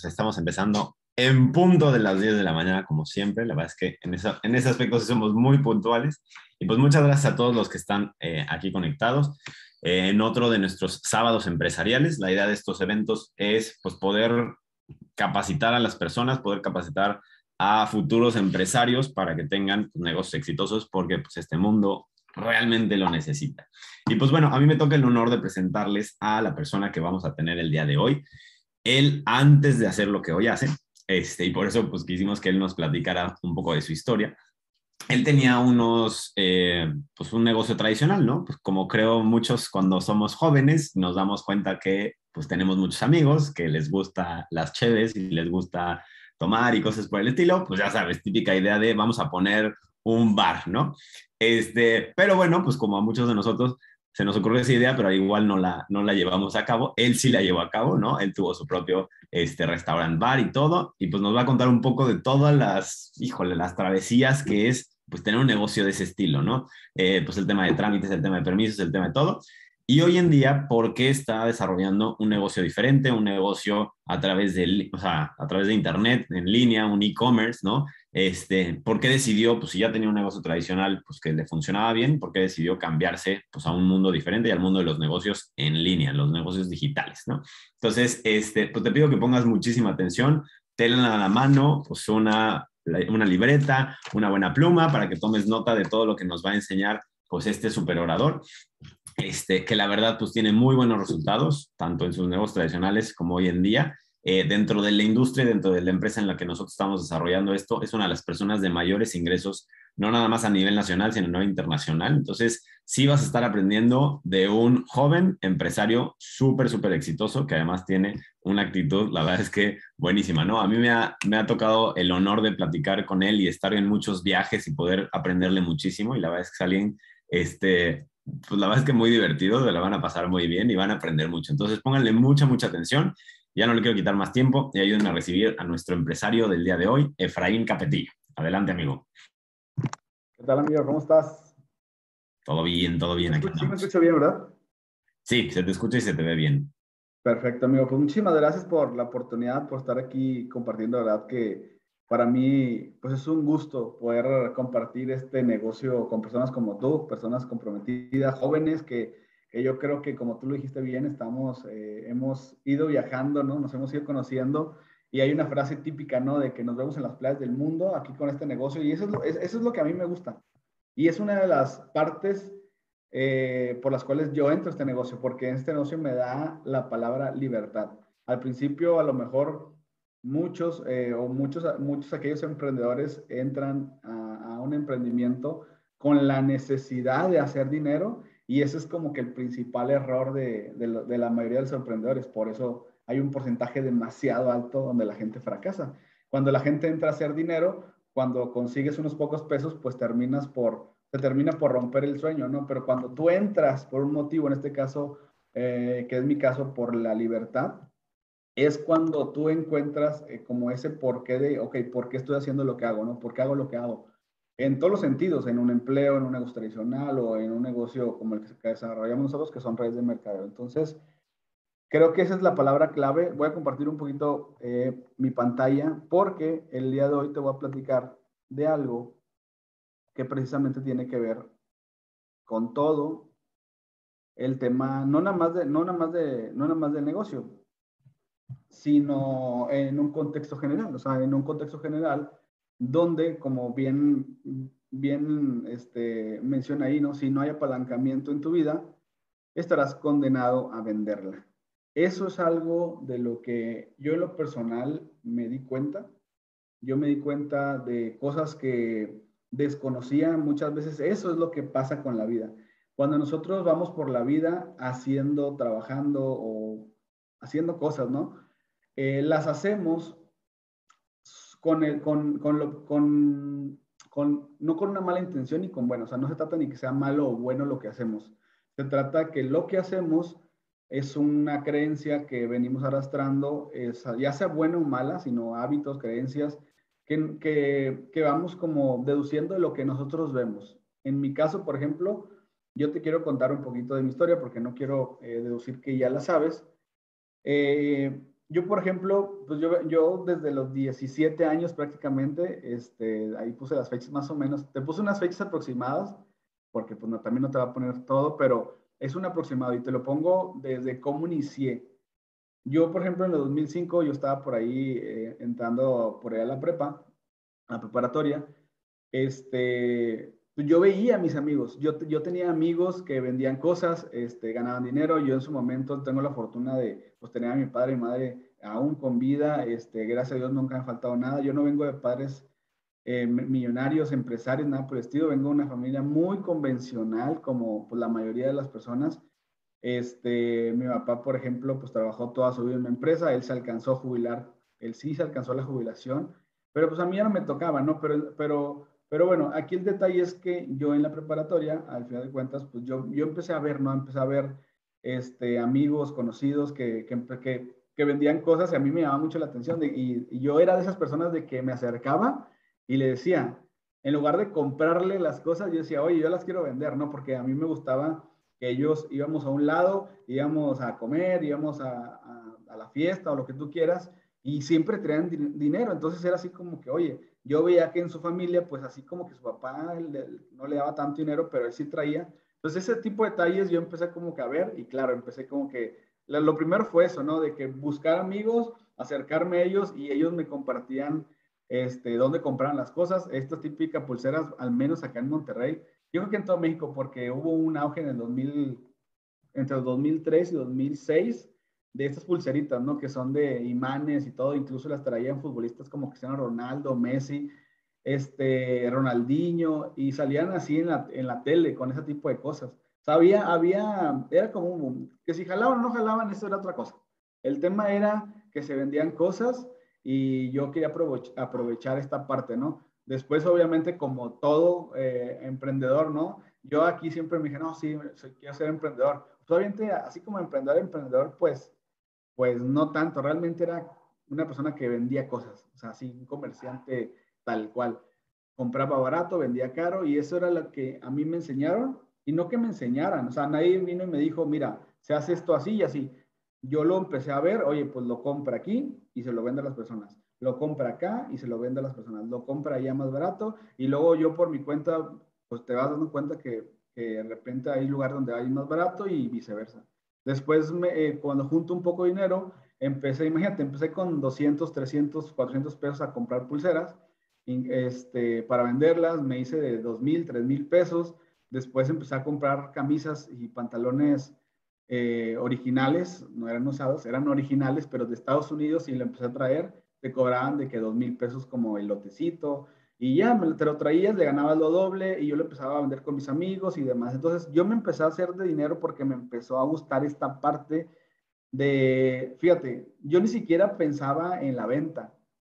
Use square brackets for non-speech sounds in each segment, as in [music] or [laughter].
pues estamos empezando en punto de las 10 de la mañana, como siempre. La verdad es que en, en ese aspecto sí somos muy puntuales. Y pues muchas gracias a todos los que están eh, aquí conectados. Eh, en otro de nuestros sábados empresariales, la idea de estos eventos es pues poder capacitar a las personas, poder capacitar a futuros empresarios para que tengan pues, negocios exitosos, porque pues este mundo realmente lo necesita. Y pues bueno, a mí me toca el honor de presentarles a la persona que vamos a tener el día de hoy. Él, antes de hacer lo que hoy hace, este, y por eso pues quisimos que él nos platicara un poco de su historia. Él tenía unos, eh, pues un negocio tradicional, ¿no? Pues como creo muchos cuando somos jóvenes nos damos cuenta que pues tenemos muchos amigos que les gusta las cheves y les gusta tomar y cosas por el estilo, pues ya sabes, típica idea de vamos a poner un bar, ¿no? Este, pero bueno, pues como a muchos de nosotros se nos ocurrió esa idea, pero igual no la, no la llevamos a cabo. Él sí la llevó a cabo, ¿no? Él tuvo su propio este, restaurant bar y todo, y pues nos va a contar un poco de todas las, híjole, las travesías que es pues tener un negocio de ese estilo, ¿no? Eh, pues el tema de trámites, el tema de permisos, el tema de todo. Y hoy en día, ¿por qué está desarrollando un negocio diferente, un negocio a través de, o sea, a través de internet, en línea, un e-commerce, ¿no? Este, ¿Por qué decidió, pues si ya tenía un negocio tradicional, pues que le funcionaba bien, por qué decidió cambiarse pues, a un mundo diferente y al mundo de los negocios en línea, los negocios digitales, ¿no? Entonces, este, pues te pido que pongas muchísima atención, tenla a la mano, pues una, una libreta, una buena pluma para que tomes nota de todo lo que nos va a enseñar pues este super orador, este, que la verdad pues tiene muy buenos resultados, tanto en sus negocios tradicionales como hoy en día, eh, dentro de la industria, dentro de la empresa en la que nosotros estamos desarrollando esto, es una de las personas de mayores ingresos, no nada más a nivel nacional, sino a nivel internacional. Entonces, sí vas a estar aprendiendo de un joven empresario súper, súper exitoso, que además tiene una actitud, la verdad es que buenísima, ¿no? A mí me ha, me ha tocado el honor de platicar con él y estar en muchos viajes y poder aprenderle muchísimo, y la verdad es que es alguien, este, pues la verdad es que muy divertido, se la van a pasar muy bien y van a aprender mucho. Entonces, pónganle mucha, mucha atención ya no le quiero quitar más tiempo y ayúdenme a recibir a nuestro empresario del día de hoy, Efraín Capetillo. Adelante, amigo. ¿Qué tal, amigo? ¿Cómo estás? Todo bien, todo bien. Aquí ¿Sí me escucha bien, verdad? Sí, se te escucha y se te ve bien. Perfecto, amigo. Pues muchísimas gracias por la oportunidad, por estar aquí compartiendo. La verdad que para mí, pues es un gusto poder compartir este negocio con personas como tú, personas comprometidas, jóvenes que que yo creo que como tú lo dijiste bien, estamos, eh, hemos ido viajando, ¿no? Nos hemos ido conociendo y hay una frase típica, ¿no? De que nos vemos en las playas del mundo aquí con este negocio y eso es lo, eso es lo que a mí me gusta. Y es una de las partes eh, por las cuales yo entro a este negocio, porque en este negocio me da la palabra libertad. Al principio, a lo mejor muchos eh, o muchos, muchos aquellos emprendedores entran a, a un emprendimiento con la necesidad de hacer dinero y ese es como que el principal error de, de, la mayoría de los emprendedores. Por eso hay un porcentaje demasiado alto donde la gente fracasa. Cuando la gente entra a hacer dinero, cuando consigues unos pocos pesos, pues terminas por, te termina por romper el sueño, ¿no? Pero cuando tú entras por un motivo, en este caso, eh, que es mi caso, por la libertad, es cuando tú encuentras eh, como ese porqué de, ok, ¿por qué estoy haciendo lo que hago, no? ¿Por qué hago lo que hago? En todos los sentidos, en un empleo, en un negocio tradicional o en un negocio como el que desarrollamos nosotros, que son redes de mercado. Entonces, creo que esa es la palabra clave. Voy a compartir un poquito eh, mi pantalla porque el día de hoy te voy a platicar de algo que precisamente tiene que ver con todo el tema, no nada más de, no nada más de, no nada más del negocio, sino en un contexto general. O sea, en un contexto general, donde, como bien, bien este, menciona ahí, ¿no? si no hay apalancamiento en tu vida, estarás condenado a venderla. Eso es algo de lo que yo en lo personal me di cuenta. Yo me di cuenta de cosas que desconocía muchas veces. Eso es lo que pasa con la vida. Cuando nosotros vamos por la vida haciendo, trabajando o haciendo cosas, ¿no? Eh, las hacemos con, el, con, con, lo, con, con, no con una mala intención y con bueno, o sea, no se trata ni que sea malo o bueno lo que hacemos. Se trata que lo que hacemos es una creencia que venimos arrastrando, es, ya sea buena o mala, sino hábitos, creencias, que, que, que, vamos como deduciendo de lo que nosotros vemos. En mi caso, por ejemplo, yo te quiero contar un poquito de mi historia porque no quiero eh, deducir que ya la sabes. Eh, yo, por ejemplo, pues yo, yo desde los 17 años prácticamente, este, ahí puse las fechas más o menos, te puse unas fechas aproximadas, porque pues no, también no te va a poner todo, pero es un aproximado y te lo pongo desde cómo inicié. Yo, por ejemplo, en el 2005, yo estaba por ahí eh, entrando por ahí a la prepa, a la preparatoria, este, yo veía a mis amigos, yo, yo tenía amigos que vendían cosas, este, ganaban dinero, yo en su momento tengo la fortuna de pues, tener a mi padre y madre aún con vida, este, gracias a Dios nunca ha faltado nada, yo no vengo de padres eh, millonarios, empresarios, nada por el estilo, vengo de una familia muy convencional como pues, la mayoría de las personas, este, mi papá, por ejemplo, pues trabajó toda su vida en una empresa, él se alcanzó a jubilar, él sí se alcanzó la jubilación, pero pues a mí ya no me tocaba, ¿no? Pero, pero pero bueno, aquí el detalle es que yo en la preparatoria, al final de cuentas, pues yo, yo empecé a ver, ¿no? Empecé a ver este, amigos, conocidos que, que, que, vendían cosas y a mí me llamaba mucho la atención. y, yo era de esas personas de que me acercaba y le decía, en lugar de comprarle las cosas, yo decía, oye, yo las quiero vender, ¿no? Porque a mí me gustaba que ellos íbamos a un lado, íbamos a comer, íbamos a, a la fiesta o lo que tú quieras, y siempre traían dinero. Entonces era así como que, oye, yo veía que en su familia, pues así como que su papá no le daba tanto dinero, pero él sí traía. Entonces ese tipo de detalles yo empecé como que a ver y claro, empecé como que, lo primero fue eso, ¿no? De que buscar amigos, acercarme a ellos y ellos me compartían este, dónde compraban las cosas. Estas típicas pulseras, al menos acá en Monterrey, yo creo que en todo México, porque hubo un auge en el 2000, entre el 2003 y 2006 de estas pulseritas, ¿no? Que son de imanes y todo, incluso las traían futbolistas como Cristiano Ronaldo, Messi, este, Ronaldinho, y salían así en la, en la tele con ese tipo de cosas. O sea, había, había, era como que si jalaban o no jalaban, eso era otra cosa. El tema era que se vendían cosas y yo quería aprovechar esta parte, ¿no? Después, obviamente, como todo eh, emprendedor, ¿no? Yo aquí siempre me dije, no, sí, quiero ser emprendedor. Obviamente, así como emprendedor, emprendedor, pues pues no tanto, realmente era una persona que vendía cosas, o sea, así un comerciante tal cual. Compraba barato, vendía caro y eso era lo que a mí me enseñaron y no que me enseñaran, o sea, nadie vino y me dijo, mira, se hace esto así y así. Yo lo empecé a ver, oye, pues lo compra aquí y se lo vende a las personas. Lo compra acá y se lo vende a las personas. Lo compra allá más barato y luego yo por mi cuenta, pues te vas dando cuenta que, que de repente hay lugar donde hay más barato y viceversa. Después, eh, cuando junto un poco de dinero, empecé, imagínate, empecé con 200, 300, 400 pesos a comprar pulseras este, para venderlas. Me hice de 2 mil, 3 mil pesos. Después empecé a comprar camisas y pantalones eh, originales, no eran usados, eran originales, pero de Estados Unidos y lo empecé a traer. Te cobraban de que 2 mil pesos como el lotecito, y ya, me, te lo traías, le ganabas lo doble y yo lo empezaba a vender con mis amigos y demás. Entonces yo me empecé a hacer de dinero porque me empezó a gustar esta parte de, fíjate, yo ni siquiera pensaba en la venta.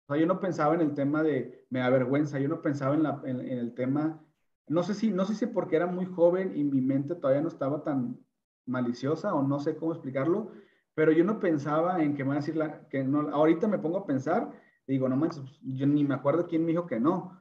O sea, yo no pensaba en el tema de, me da vergüenza, yo no pensaba en, la, en, el tema, no sé si, no sé si porque era muy joven y mi mente todavía no estaba tan maliciosa o no sé cómo explicarlo, pero yo no pensaba en que me van a decir, la, que no, ahorita me pongo a pensar digo, no manches, pues, yo ni me acuerdo quién me dijo que no.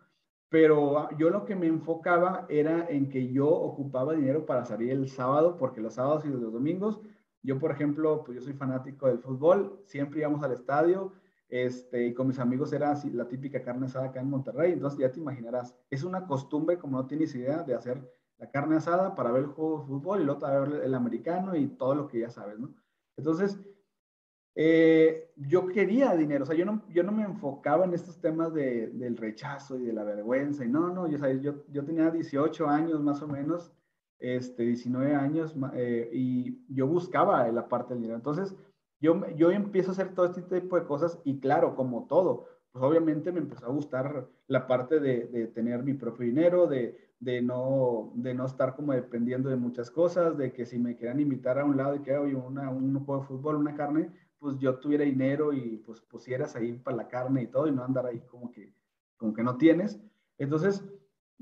Pero ah, yo lo que me enfocaba era en que yo ocupaba dinero para salir el sábado, porque los sábados y los domingos, yo por ejemplo, pues yo soy fanático del fútbol, siempre íbamos al estadio, este, y con mis amigos era así, la típica carne asada acá en Monterrey, entonces ya te imaginarás, es una costumbre, como no tienes idea, de hacer la carne asada para ver el juego de fútbol y luego para ver el americano y todo lo que ya sabes, ¿no? Entonces, eh, yo quería dinero, o sea, yo no, yo no me enfocaba en estos temas de, del rechazo y de la vergüenza, y no, no, yo, yo, yo tenía 18 años más o menos, este, 19 años, eh, y yo buscaba la parte del dinero. Entonces, yo, yo empiezo a hacer todo este tipo de cosas, y claro, como todo, pues obviamente me empezó a gustar la parte de, de tener mi propio dinero, de, de, no, de no estar como dependiendo de muchas cosas, de que si me querían invitar a un lado y que hoy una, un juego de fútbol, una carne, pues yo tuviera dinero y pues pusieras ahí para la carne y todo y no andar ahí como que, como que no tienes. Entonces,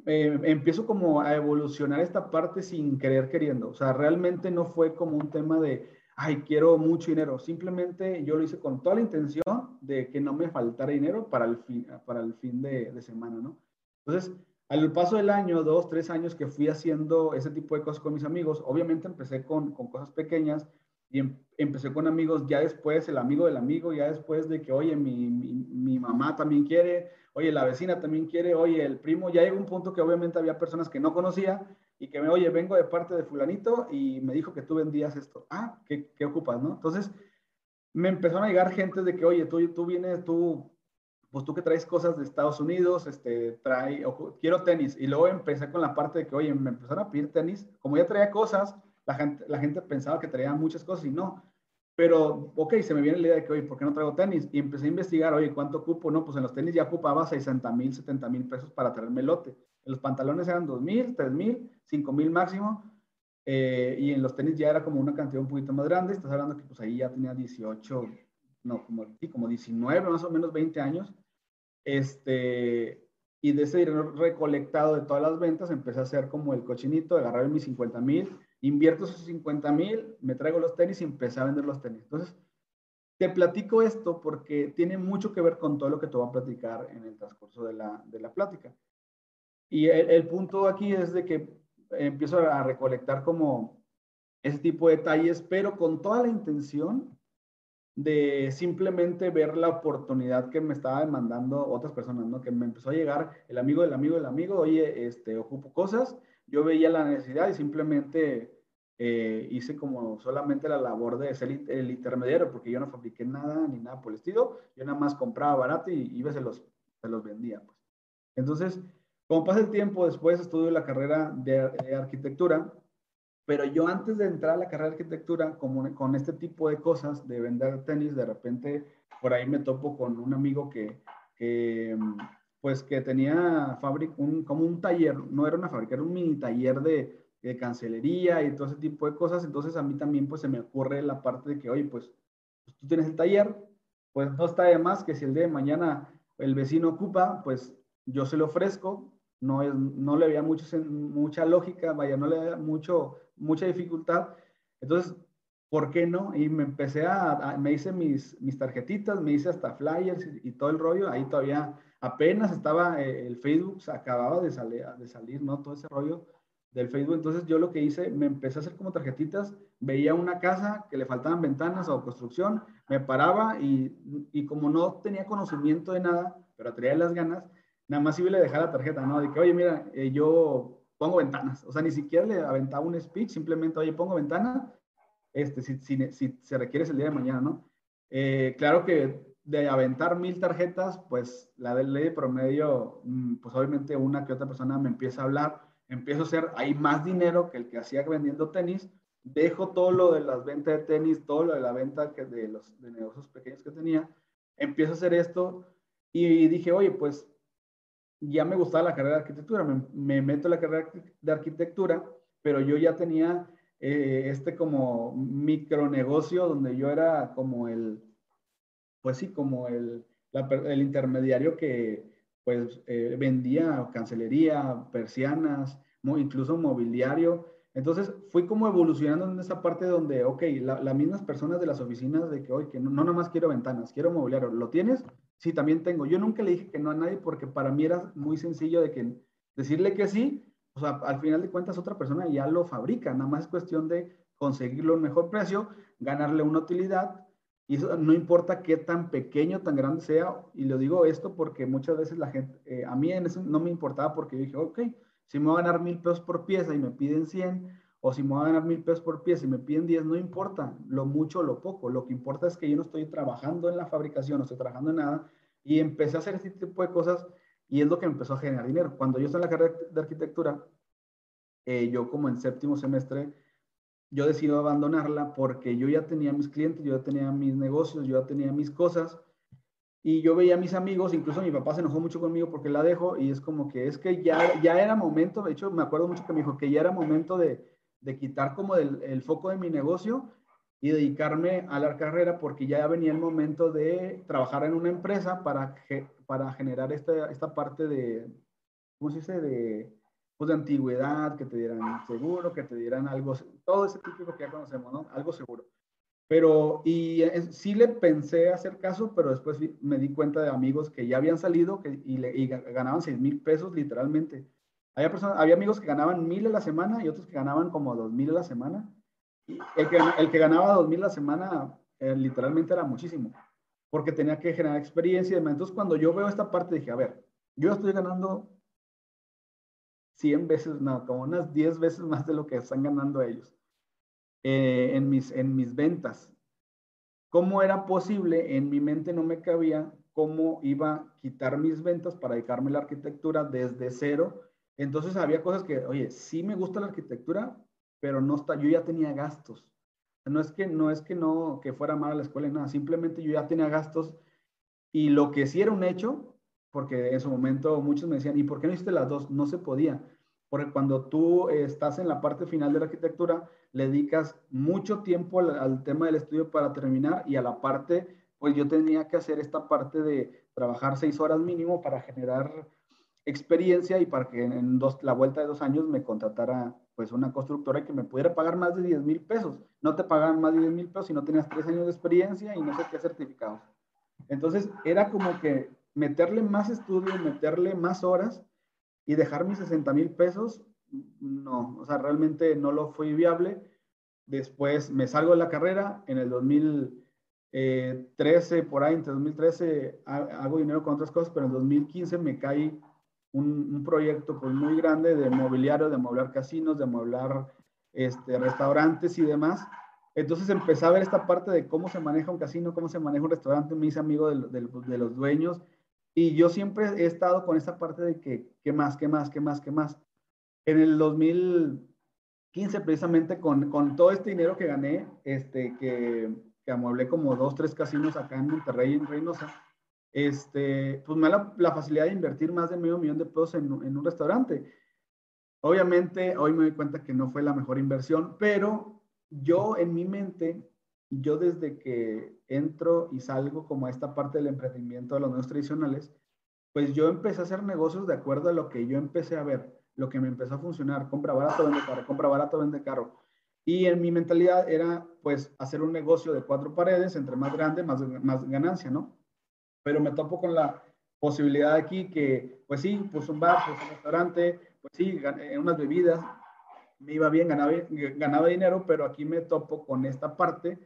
eh, empiezo como a evolucionar esta parte sin querer queriendo. O sea, realmente no fue como un tema de, ay, quiero mucho dinero. Simplemente yo lo hice con toda la intención de que no me faltara dinero para el fin, para el fin de, de semana, ¿no? Entonces, al paso del año, dos, tres años que fui haciendo ese tipo de cosas con mis amigos, obviamente empecé con, con cosas pequeñas, y em, empecé con amigos, ya después el amigo del amigo, ya después de que, oye, mi, mi, mi, mamá también quiere, oye, la vecina también quiere, oye, el primo, ya llegó un punto que obviamente había personas que no conocía y que me, oye, vengo de parte de fulanito y me dijo que tú vendías esto. Ah, ¿qué, qué ocupas, no? Entonces, me empezaron a llegar gente de que, oye, tú, tú vienes, tú, pues tú que traes cosas de Estados Unidos, este, trae, quiero tenis. Y luego empecé con la parte de que, oye, me empezaron a pedir tenis. Como ya traía cosas, la gente, la gente pensaba que traía muchas cosas y no. Pero, ok, se me viene la idea de que, oye, ¿por qué no traigo tenis? Y empecé a investigar, oye, ¿cuánto ocupo? No, pues en los tenis ya ocupaba 60 mil, 70 mil pesos para traerme lote. En los pantalones eran 2 mil, 3 mil, 5 mil máximo. Eh, y en los tenis ya era como una cantidad un poquito más grande. Estás hablando que pues ahí ya tenía 18, no, como, como 19, más o menos 20 años. Este, y de ese dinero recolectado de todas las ventas, empecé a hacer como el cochinito, agarrar mis 50 mil, invierto esos 50 mil, me traigo los tenis y empecé a vender los tenis. Entonces, te platico esto porque tiene mucho que ver con todo lo que te voy a platicar en el transcurso de la, de la plática. Y el, el, punto aquí es de que empiezo a recolectar como ese tipo de detalles, pero con toda la intención de simplemente ver la oportunidad que me estaba demandando otras personas, ¿no? Que me empezó a llegar el amigo del amigo del amigo, oye, este, ocupo cosas, yo veía la necesidad y simplemente eh, hice como solamente la labor de ser el intermediario, porque yo no fabriqué nada ni nada por el estilo, yo nada más compraba barato y iba se los, se los vendía, pues. Entonces, como pasa el tiempo, después estudio la carrera de, arquitectura pero yo antes de entrar a la carrera de arquitectura, como con este tipo de cosas, de vender tenis, de repente por ahí me topo con un amigo que, que pues que tenía un, como un taller, no era una fábrica, era un mini taller de, de, cancelería y todo ese tipo de cosas. Entonces a mí también pues se me ocurre la parte de que, oye, pues, pues tú tienes el taller, pues no está de más que si el día de mañana el vecino ocupa, pues yo se lo ofrezco, no, es, no le había mucho, mucha lógica, vaya, no le había mucho, mucha dificultad. Entonces, ¿por qué no? Y me empecé a, me hice mis, mis tarjetitas, me hice hasta flyers y, todo el rollo. Ahí todavía apenas estaba eh, el Facebook, acababa de salir, de salir, ¿no? Todo ese rollo del Facebook. Entonces yo lo que hice, me empecé a hacer como tarjetitas, veía una casa que le faltaban ventanas o construcción, me paraba y, y como no tenía conocimiento de nada, pero traía las ganas, nada más iba a dejar la tarjeta, ¿no? De que, oye, mira, eh, yo pongo ventanas. O sea, ni siquiera le aventaba un speech, simplemente, oye, pongo ventana, este, si, si, si se requiere el día de mañana, ¿no? Eh, claro que de aventar mil tarjetas, pues la de ley de promedio, mm, pues obviamente una que otra persona me empieza a hablar, empiezo a hacer hay más dinero que el que hacía vendiendo tenis, dejo todo lo de las ventas de tenis, todo lo de la venta de los negocios pequeños que tenía, empiezo a hacer esto y dije, oye, pues ya me gustaba la carrera de arquitectura, me, meto en la carrera de arquitectura, pero yo ya tenía eh, este como micronegocio donde yo era como el, pues sí, como el, el intermediario que pues eh, vendía cancelería, persianas, incluso mobiliario. Entonces fui como evolucionando en esa parte donde, ok, las mismas personas de las oficinas de que, hoy que no, no nomás quiero ventanas, quiero mobiliario, ¿lo tienes? Sí, también tengo. Yo nunca le dije que no a nadie porque para mí era muy sencillo de que decirle que sí, o sea, al final de cuentas otra persona ya lo fabrica, nada más es cuestión de conseguirlo un mejor precio, ganarle una utilidad y no importa qué tan pequeño, tan grande sea, y lo digo esto porque muchas veces la gente, eh, a mí no me importaba porque dije, ok, si me voy a ganar mil pesos por pieza y me piden 100, o si me voy a ganar mil pesos por pieza y me piden 10, no importa lo mucho o lo poco. Lo que importa es que yo no estoy trabajando en la fabricación, no estoy trabajando en nada. Y empecé a hacer este tipo de cosas y es lo que empezó a generar dinero. Cuando yo estaba en la carrera de arquitectura, eh, yo como en séptimo semestre, yo decido abandonarla porque yo ya tenía mis clientes, yo ya tenía mis negocios, yo ya tenía mis cosas. Y yo veía a mis amigos, incluso mi papá se enojó mucho conmigo porque la dejo y es como que es que ya, ya era momento, de hecho me acuerdo mucho que me dijo que ya era momento de, de quitar como el foco de mi negocio y dedicarme a la carrera porque ya venía el momento de trabajar en una empresa para, para generar esta, esta parte de, ¿cómo se dice? De, pues de antigüedad, que te dieran seguro, que te dieran algo, todo ese típico que ya conocemos, ¿no? Algo seguro. Pero, y sí le pensé hacer caso, pero después me di cuenta de amigos que ya habían salido que, y, le, y ganaban 6 mil pesos literalmente había, personas, había amigos que ganaban mil a la semana y otros que ganaban como dos mil a la semana. el que, el que ganaba 2.000 la semana eh, literalmente era muchísimo, porque tenía que generar experiencia y demás. Entonces, cuando yo veo esta parte, dije, a ver, yo estoy ganando 100 veces, no, como unas 10 veces más de lo que están ganando ellos eh, en, mis, en mis ventas. ¿Cómo era posible? En mi mente no me cabía cómo iba a quitar mis ventas para dedicarme a la arquitectura desde cero. Entonces había cosas que, oye, sí me gusta la arquitectura, pero no está, yo ya tenía gastos. No es que no es que no que fuera mala la escuela nada, simplemente yo ya tenía gastos y lo que sí era un hecho, porque en su momento muchos me decían, ¿y por qué no hiciste las dos? No se podía, porque cuando tú estás en la parte final de la arquitectura, le dedicas mucho tiempo al, tema del estudio para terminar y a la parte, pues yo tenía que hacer esta parte de trabajar seis horas mínimo para generar experiencia y para que en dos, la vuelta de dos años me contratara pues una constructora que me pudiera pagar más de 10 mil pesos. No te pagaban más de 10 mil pesos si no tenías tres años de experiencia y no sé qué certificados. Entonces era como que meterle más estudio, meterle más horas y dejar mis 60 mil pesos, no, o sea, realmente no lo fue viable. Después me salgo de la carrera, en el 2013, por ahí, entre 2013 hago dinero con otras cosas, pero en 2015 me cae un, proyecto pues, muy grande de mobiliario, de mobiliar casinos, de mobiliar este, restaurantes y demás. Entonces empecé a ver esta parte de cómo se maneja un casino, cómo se maneja un restaurante, me hice amigo de, de, los dueños y yo siempre he estado con esta parte de que, ¿qué más, qué más, qué más, qué más? En el 2015 precisamente con, con todo este dinero que gané, este, que, que amueblé como dos, tres casinos acá en Monterrey, en Reynosa, este, pues me da la, facilidad de invertir más de medio millón de pesos en, un restaurante. Obviamente, hoy me doy cuenta que no fue la mejor inversión, pero yo en mi mente, yo desde que entro y salgo como a esta parte del emprendimiento de los medios tradicionales, pues yo empecé a hacer negocios de acuerdo a lo que yo empecé a ver, lo que me empezó a funcionar, compra barato, vende caro, compra barato, vende caro. Y en mi mentalidad era pues hacer un negocio de cuatro paredes, entre más grande, más, ganancia, ¿no? pero me topo con la posibilidad aquí que, pues sí, pues un bar, pues un restaurante, pues sí, en unas bebidas, me iba bien, ganaba, ganaba dinero, pero aquí me topo con esta parte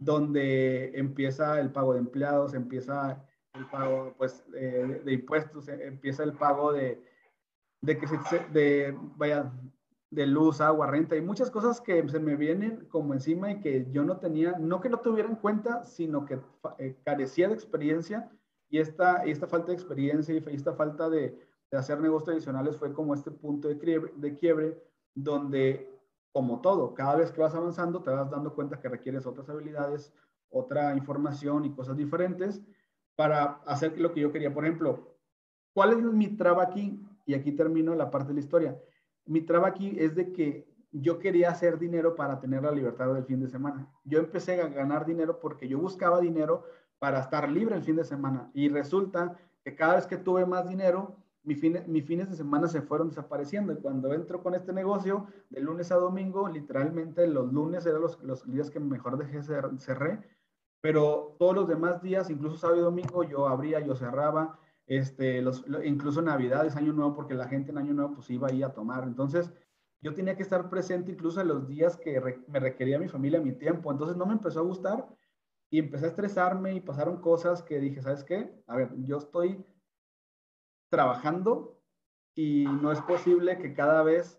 donde empieza el pago de empleados, empieza el pago pues, de, impuestos, empieza el pago de, de que se, de, vaya, de luz, agua, renta y muchas cosas que se me vienen como encima y que yo no tenía, no que no tuviera en cuenta, sino que eh, carecía de experiencia y esta, esta falta de experiencia y esta falta de, de hacer negocios tradicionales fue como este punto de quiebre, de quiebre donde, como todo, cada vez que vas avanzando te vas dando cuenta que requieres otras habilidades, otra información y cosas diferentes para hacer lo que yo quería. Por ejemplo, ¿cuál es mi traba aquí? Y aquí termino la parte de la historia. Mi traba aquí es de que yo quería hacer dinero para tener la libertad del fin de semana. Yo empecé a ganar dinero porque yo buscaba dinero para estar libre el fin de semana. Y resulta que cada vez que tuve más dinero, mis fines de semana se fueron desapareciendo. Y cuando entro con este negocio, de lunes a domingo, literalmente los lunes eran los, los días que mejor dejé cerré, pero todos los demás días, incluso sábado y domingo, yo abría, yo cerraba, este, los, incluso Navidades, Año Nuevo, porque la gente en Año Nuevo pues iba ahí a tomar. Entonces, yo tenía que estar presente incluso en los días que me requería mi familia, mi tiempo. Entonces, no me empezó a gustar y empecé a estresarme y pasaron cosas que dije, ¿sabes qué? A ver, yo estoy trabajando y no es posible que cada vez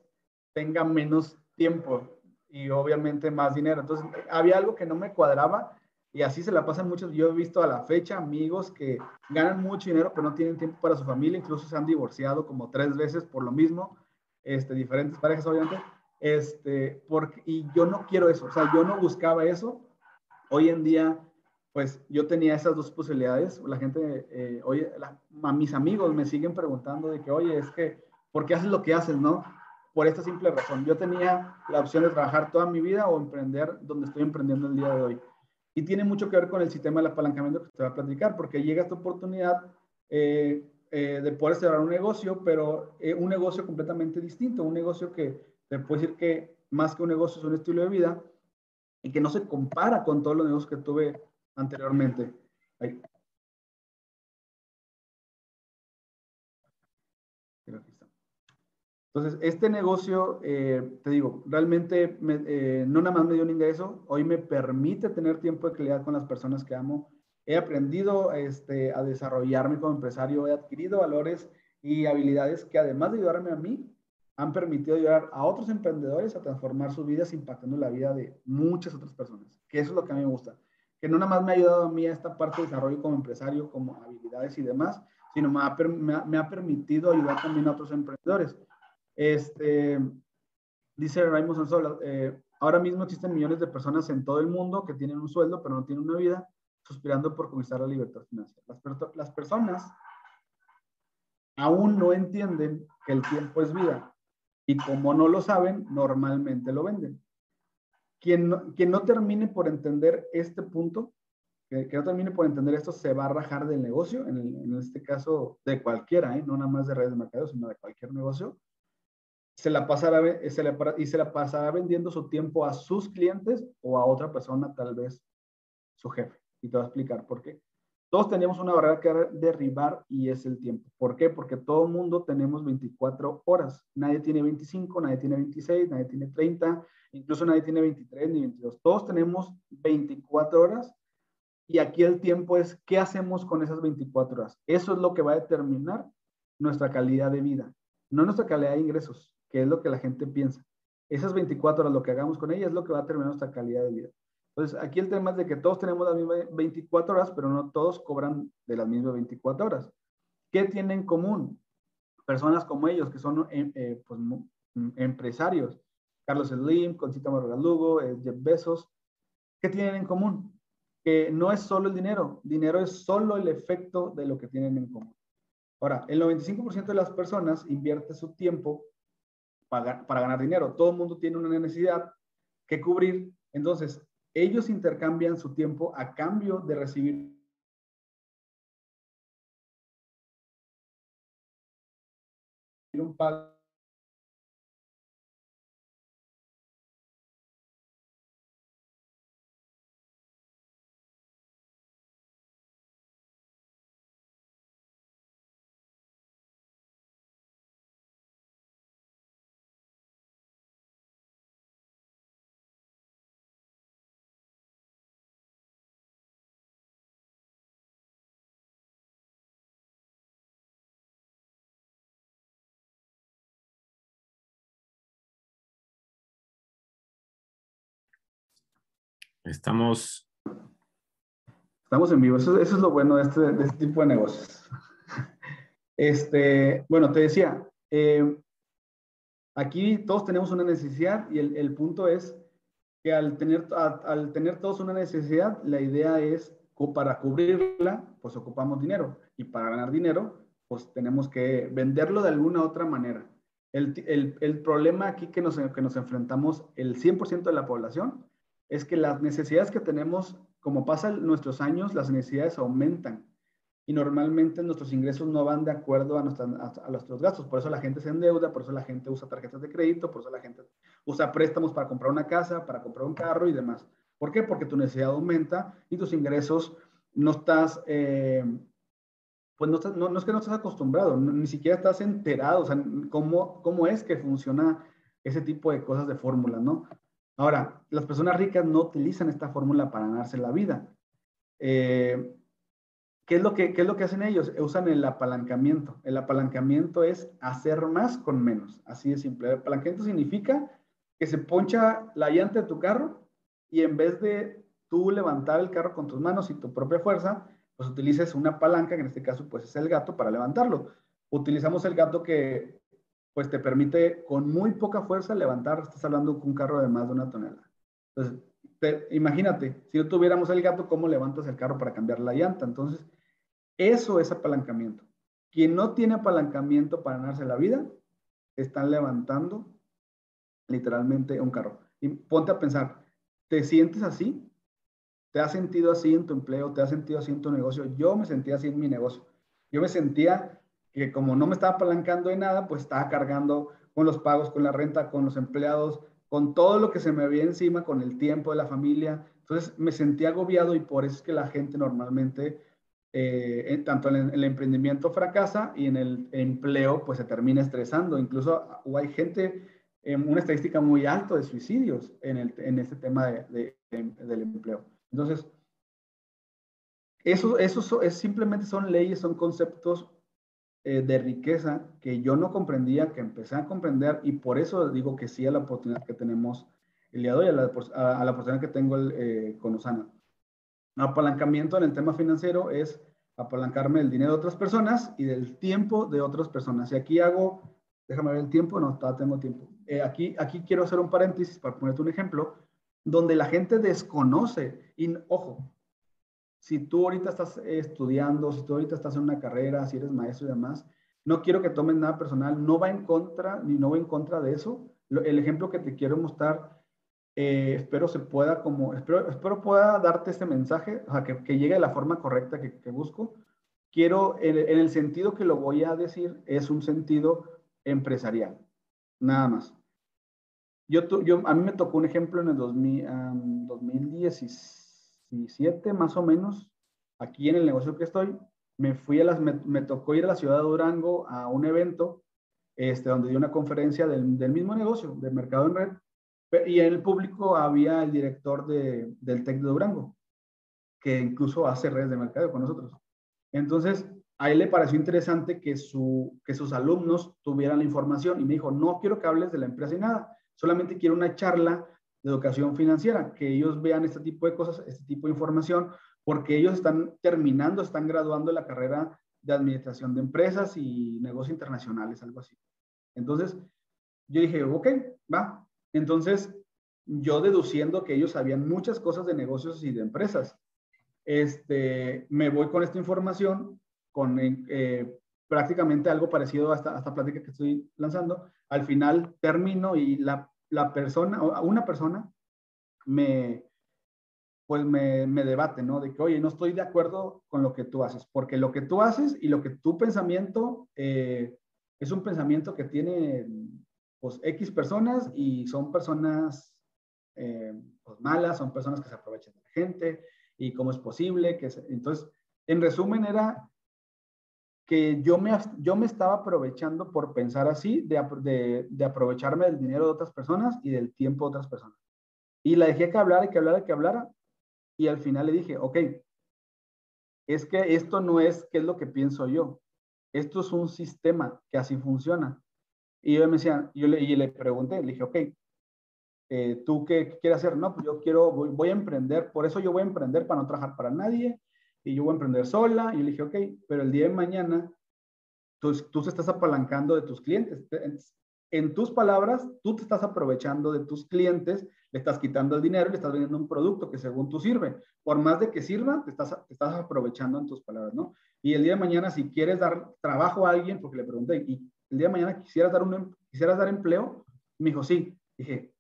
tenga menos tiempo y obviamente más dinero. Entonces, había algo que no me cuadraba y así se la pasan muchos. Yo he visto a la fecha amigos que ganan mucho dinero pero no tienen tiempo para su familia, incluso se han divorciado como tres veces por lo mismo, este, diferentes parejas obviamente. Este, porque, y yo no quiero eso, o sea, yo no buscaba eso Hoy en día, pues yo tenía esas dos posibilidades. La gente, eh, oye, a mis amigos me siguen preguntando de que, oye, es que, ¿por qué haces lo que haces, no? Por esta simple razón. Yo tenía la opción de trabajar toda mi vida o emprender donde estoy emprendiendo el día de hoy. Y tiene mucho que ver con el sistema del apalancamiento que te voy a platicar, porque llega esta oportunidad eh, eh, de poder cerrar un negocio, pero un negocio completamente distinto, un negocio que te puedo decir que más que un negocio es un estilo de vida y que no se compara con todos los negocios que tuve anteriormente. Entonces, este negocio, eh, te digo, realmente eh, no nada más me dio un ingreso, hoy me permite tener tiempo de calidad con las personas que amo. He aprendido este, a desarrollarme como empresario, he adquirido valores y habilidades que además de ayudarme a mí, han permitido ayudar a otros emprendedores a transformar sus vidas impactando la vida de muchas otras personas, que eso es lo que a mí me gusta, que no nada más me ha ayudado a mí a esta parte de desarrollo como empresario, como habilidades y demás, sino me ha, me ha, permitido ayudar también a otros emprendedores. Este, dice Raymond Sanzola, eh, ahora mismo existen millones de personas en todo el mundo que tienen un sueldo, pero no tienen una vida, suspirando por conquistar la libertad financiera. Las, las personas aún no entienden que el tiempo es vida y como no lo saben, normalmente lo venden. Quien no, quien no termine por entender este punto, que, no termine por entender esto, se va a rajar del negocio, en, este caso de cualquiera, ¿eh? no nada más de redes de mercado, sino de cualquier negocio. Se la pasará, se le, y se la pasará vendiendo su tiempo a sus clientes o a otra persona, tal vez su jefe. Y te voy a explicar por qué. Todos tenemos una barrera que derribar y es el tiempo. ¿Por qué? Porque todo el mundo tenemos 24 horas. Nadie tiene 25, nadie tiene 26, nadie tiene 30, incluso nadie tiene 23 ni 22. Todos tenemos 24 horas y aquí el tiempo es qué hacemos con esas 24 horas. Eso es lo que va a determinar nuestra calidad de vida, no nuestra calidad de ingresos, que es lo que la gente piensa. Esas 24 horas, lo que hagamos con ellas es lo que va a determinar nuestra calidad de vida. Entonces, aquí el tema es de que todos tenemos las mismas 24 horas, pero no todos cobran de las mismas 24 horas. ¿Qué tienen en común? Personas como ellos, que son eh, eh, pues, empresarios. Carlos Slim, Concita Margalugo, eh, Jeff Bezos. ¿Qué tienen en común? Que no es solo el dinero. Dinero es solo el efecto de lo que tienen en común. Ahora, el 95% de las personas invierte su tiempo para, para ganar dinero. Todo el mundo tiene una necesidad que cubrir. Entonces, ellos intercambian su tiempo a cambio de recibir un pago Estamos. Estamos en vivo. Eso, es lo bueno de este, de este, tipo de negocios. [laughs] Este, bueno, te decía, eh, aquí todos tenemos una necesidad y el, el punto es que al tener, al tener todos una necesidad, la idea es para cubrirla, pues ocupamos dinero y para ganar dinero, pues tenemos que venderlo de alguna otra manera. El, el, el problema aquí que nos, que nos enfrentamos, el 100% de la población, es que las necesidades que tenemos, como pasan nuestros años, las necesidades aumentan y normalmente nuestros ingresos no van de acuerdo a, nuestros gastos. Por eso la gente se endeuda, por eso la gente usa tarjetas de crédito, por eso la gente usa préstamos para comprar una casa, para comprar un carro y demás. ¿Por qué? Porque tu necesidad aumenta y tus ingresos no estás, eh, pues no, no, no, es que no estás acostumbrado, ni siquiera estás enterado, o sea, cómo, cómo es que funciona ese tipo de cosas de fórmula, ¿no? Ahora, las personas ricas no utilizan esta fórmula para ganarse la vida. Eh, ¿qué, es lo que, ¿Qué es lo que hacen ellos? Usan el apalancamiento. El apalancamiento es hacer más con menos. Así de simple. El apalancamiento significa que se poncha la llanta de tu carro y en vez de tú levantar el carro con tus manos y tu propia fuerza, pues utilices una palanca, que en este caso pues es el gato, para levantarlo. Utilizamos el gato que pues te permite con muy poca fuerza levantar, estás hablando con un carro de más de una tonelada. Entonces, imagínate, si no tuviéramos el gato, ¿cómo levantas el carro para cambiar la llanta? Entonces, eso es apalancamiento. Quien no tiene apalancamiento para ganarse la vida, están levantando literalmente un carro. Y ponte a pensar, ¿te sientes así? ¿Te has sentido así en tu empleo? ¿Te has sentido así en tu negocio? Yo me sentía así en mi negocio. Yo me sentía que como no me estaba apalancando de nada, pues estaba cargando con los pagos, con la renta, con los empleados, con todo lo que se me había encima, con el tiempo de la familia. Entonces me sentía agobiado y por eso es que la gente normalmente eh, tanto en el, emprendimiento fracasa y en el empleo pues se termina estresando. Incluso hay gente, en una estadística muy alta de suicidios en, el, en este tema de, del empleo. Entonces, eso, eso es, simplemente son leyes, son conceptos eh, de riqueza que yo no comprendía, que empecé a comprender y por eso digo que sí a la oportunidad que tenemos el día de hoy, a la, a, la oportunidad que tengo eh, con Usana. Apalancamiento en el tema financiero es apalancarme el dinero de otras personas y del tiempo de otras personas. Y aquí hago, déjame ver el tiempo, no, todavía tengo tiempo. Eh, aquí, aquí quiero hacer un paréntesis para ponerte un ejemplo, donde la gente desconoce, y ojo, si tú ahorita estás estudiando, si tú ahorita estás en una carrera, si eres maestro y demás, no quiero que tomen nada personal, no va en contra, ni no va en contra de eso. El ejemplo que te quiero mostrar eh, espero se pueda como, espero, espero pueda darte este mensaje, o sea, que, que llegue de la forma correcta que, que busco. Quiero, en, en, el sentido que lo voy a decir, es un sentido empresarial, nada más. Yo, yo, a mí me tocó un ejemplo en el 2000, um, 2017, más o menos, aquí en el negocio que estoy, me fui a las, me, me, tocó ir a la ciudad de Durango a un evento, este, donde di una conferencia del, del mismo negocio, de mercado en red, y en el público había el director de, del TEC de Durango, que incluso hace redes de mercado con nosotros. Entonces, a él le pareció interesante que, su, que sus alumnos tuvieran la información y me dijo, no quiero que hables de la empresa y nada, solamente quiero una charla de educación financiera, que ellos vean este tipo de cosas, este tipo de información, porque ellos están terminando, están graduando la carrera de administración de empresas y negocios internacionales, algo así. Entonces, yo dije, ok, va, entonces, yo deduciendo que ellos sabían muchas cosas de negocios y de empresas, este, me voy con esta información, con eh, prácticamente algo parecido a esta, esta, plática que estoy lanzando. Al final termino y la, la persona, una persona me, pues me, me, debate, ¿no? De que, oye, no estoy de acuerdo con lo que tú haces, porque lo que tú haces y lo que tu pensamiento eh, es un pensamiento que tiene pues X personas y son personas eh, pues, malas, son personas que se aprovechan de la gente y cómo es posible que entonces en resumen era que yo me, yo me estaba aprovechando por pensar así, de, de, aprovecharme del dinero de otras personas y del tiempo de otras personas. Y la dejé que hablara, que hablara, que hablara. Y al final le dije, ok, es que esto no es qué es lo que pienso yo. Esto es un sistema que así funciona. Y yo me decía, yo le, y le pregunté, le dije, ok, eh, ¿tú qué, quieres hacer? No, pues yo quiero, voy, a emprender, por eso yo voy a emprender para no trabajar para nadie, y yo voy a emprender sola. Y yo le dije, ok, pero el día de mañana, tú, tú te estás apalancando de tus clientes. En tus palabras, tú te estás aprovechando de tus clientes, le estás quitando el dinero le estás vendiendo un producto que según tú sirve. Por más de que sirva, te estás, te estás aprovechando en tus palabras, ¿no? Y el día de mañana, si quieres dar trabajo a alguien, porque le pregunté, ¿y el día de mañana quisieras dar, un, em, quisieras dar empleo, me dijo, sí. Dije,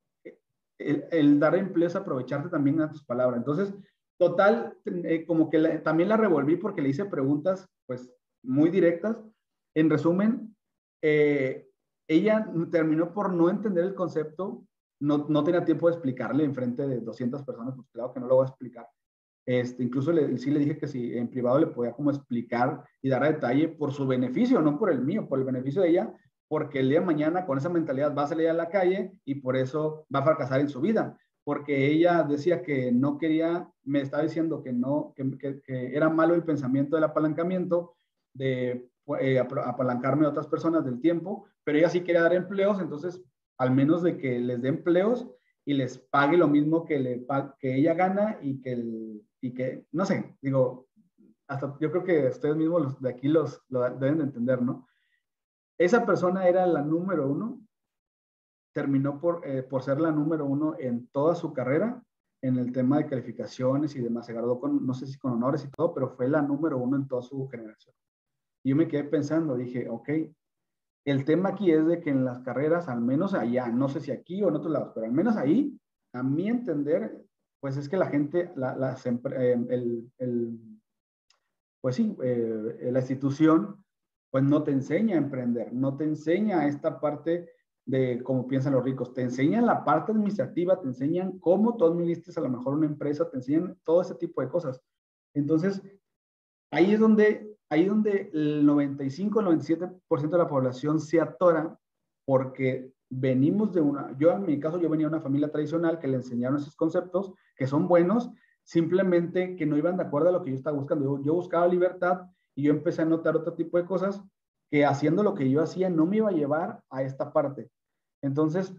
el, dar empleo es aprovecharte también de tus palabras. Entonces, total, eh, como que también la revolví porque le hice preguntas, pues, muy directas. En resumen, eh, ella terminó por no entender el concepto, no, no tenía tiempo de explicarle en frente de 200 personas, pues claro que no lo voy a explicar. Este, incluso le, sí le dije que si en privado le podía como explicar y dar a detalle por su beneficio, no por el mío, por el beneficio de ella, porque el día de mañana con esa mentalidad va a salir a la calle y por eso va a fracasar en su vida, porque ella decía que no quería, me estaba diciendo que no, que, que, era malo el pensamiento del apalancamiento, de eh, apalancarme a otras personas del tiempo, pero ella sí quería dar empleos, entonces al menos de que les dé empleos y les pague lo mismo que, le, que ella gana y que el, y que, no sé, digo, hasta yo creo que ustedes mismos los de aquí los, lo deben de entender, ¿no? Esa persona era la número uno, terminó por, eh, por ser la número uno en toda su carrera, en el tema de calificaciones y demás. Se graduó con, no sé si con honores y todo, pero fue la número uno en toda su generación. Y yo me quedé pensando, dije, ok, el tema aquí es de que en las carreras, al menos allá, no sé si aquí o en otros lados, pero al menos ahí, a mi entender, pues es que la gente, la, la, eh, el, el, pues sí, eh, la institución, pues no te enseña a emprender, no te enseña esta parte de cómo piensan los ricos, te enseñan la parte administrativa, te enseñan cómo tú administras a lo mejor una empresa, te enseñan todo ese tipo de cosas. Entonces, ahí es donde, ahí donde el 95, el 97% de la población se atora porque venimos de una, yo en mi caso, yo venía de una familia tradicional que le enseñaron esos conceptos que son buenos, simplemente que no iban de acuerdo a lo que yo estaba buscando. Yo, yo buscaba libertad y yo empecé a notar otro tipo de cosas que haciendo lo que yo hacía no me iba a llevar a esta parte. Entonces,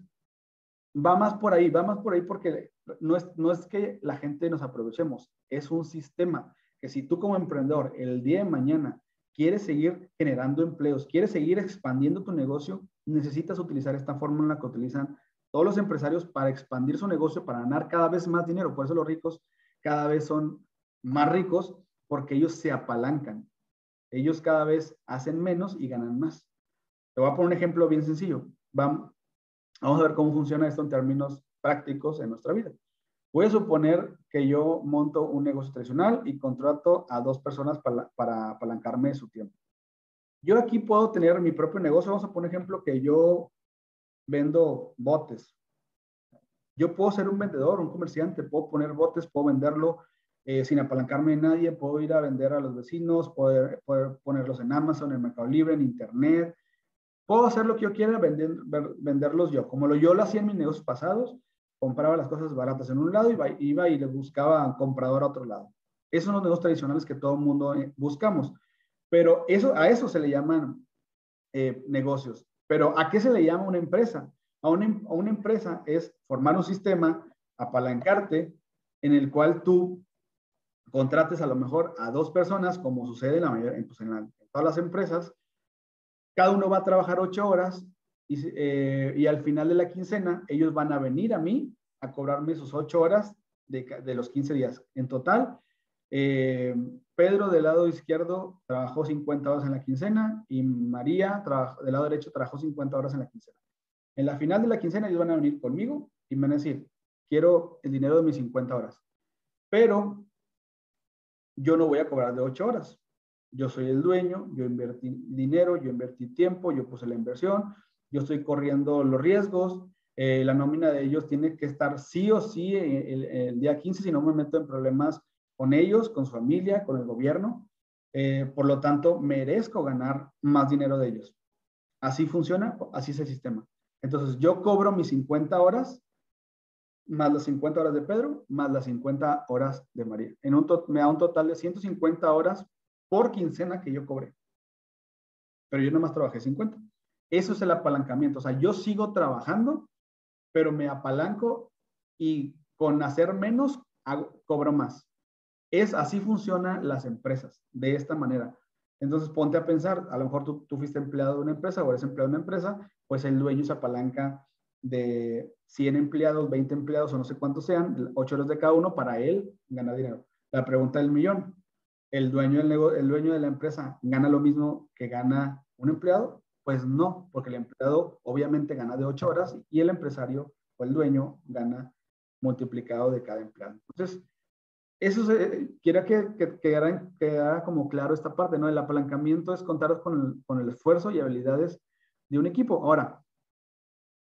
va más por ahí, va más por ahí porque no es, no es que la gente nos aprovechemos, es un sistema que si tú como emprendedor el día de mañana quieres seguir generando empleos, quieres seguir expandiendo tu negocio, necesitas utilizar esta fórmula que utilizan todos los empresarios para expandir su negocio, para ganar cada vez más dinero. Por eso los ricos cada vez son más ricos porque ellos se apalancan. Ellos cada vez hacen menos y ganan más. Te voy a poner un ejemplo bien sencillo. Vamos, a ver cómo funciona esto en términos prácticos en nuestra vida. Voy a suponer que yo monto un negocio tradicional y contrato a dos personas para, para apalancarme su tiempo. Yo aquí puedo tener mi propio negocio. Vamos a poner ejemplo que yo vendo botes. Yo puedo ser un vendedor, un comerciante, puedo poner botes, puedo venderlo eh, sin apalancarme de nadie, puedo ir a vender a los vecinos, poder, poder, ponerlos en Amazon, en Mercado Libre, en Internet. Puedo hacer lo que yo quiera, vender, venderlos yo. Como lo, yo lo hacía en mis negocios pasados, compraba las cosas baratas en un lado y iba, iba y le buscaba comprador a otro lado. Esos son los negocios tradicionales que todo el mundo eh, buscamos. Pero eso, a eso se le llaman eh, negocios. Pero ¿a qué se le llama una empresa? A una, a una empresa es formar un sistema, apalancarte, en el cual tú contrates a lo mejor a dos personas, como sucede en, la mayoría, pues en, todas las empresas, cada uno va a trabajar ocho horas y, eh, y, al final de la quincena ellos van a venir a mí a cobrarme sus ocho horas de, de los 15 días. En total, eh, Pedro del lado izquierdo trabajó 50 horas en la quincena y María del lado derecho trabajó 50 horas en la quincena. En la final de la quincena ellos van a venir conmigo y me van a decir, quiero el dinero de mis 50 horas. Pero yo no voy a cobrar de 8 horas. Yo soy el dueño, yo invertí dinero, yo invertí tiempo, yo puse la inversión, yo estoy corriendo los riesgos, eh, la nómina de ellos tiene que estar sí o sí el, el, día 15, si no me meto en problemas con ellos, con su familia, con el gobierno. Eh, por lo tanto, merezco ganar más dinero de ellos. Así funciona, así es el sistema. Entonces, yo cobro mis 50 horas, más las 50 horas de Pedro, más las 50 horas de María. En un me da un total de 150 horas por quincena que yo cobré. Pero yo nomás trabajé 50. Eso es el apalancamiento. O sea, yo sigo trabajando, pero me apalanco y con hacer menos cobro más. Es así funcionan las empresas, de esta manera. Entonces ponte a pensar, a lo mejor tú, tú fuiste empleado de una empresa o eres empleado de una empresa, pues el dueño se apalanca de 100 empleados, 20 empleados o no sé cuántos sean, 8 horas de cada uno, para él ganar dinero. La pregunta del millón, ¿el dueño, del negocio, el dueño de la empresa gana lo mismo que gana un empleado? Pues no, porque el empleado obviamente gana de 8 horas y el empresario o el dueño gana multiplicado de cada empleado. Entonces, eso se, quiera que, que, quedara, como claro esta parte, ¿no? El apalancamiento es contar con el, con el esfuerzo y habilidades de un equipo. Ahora,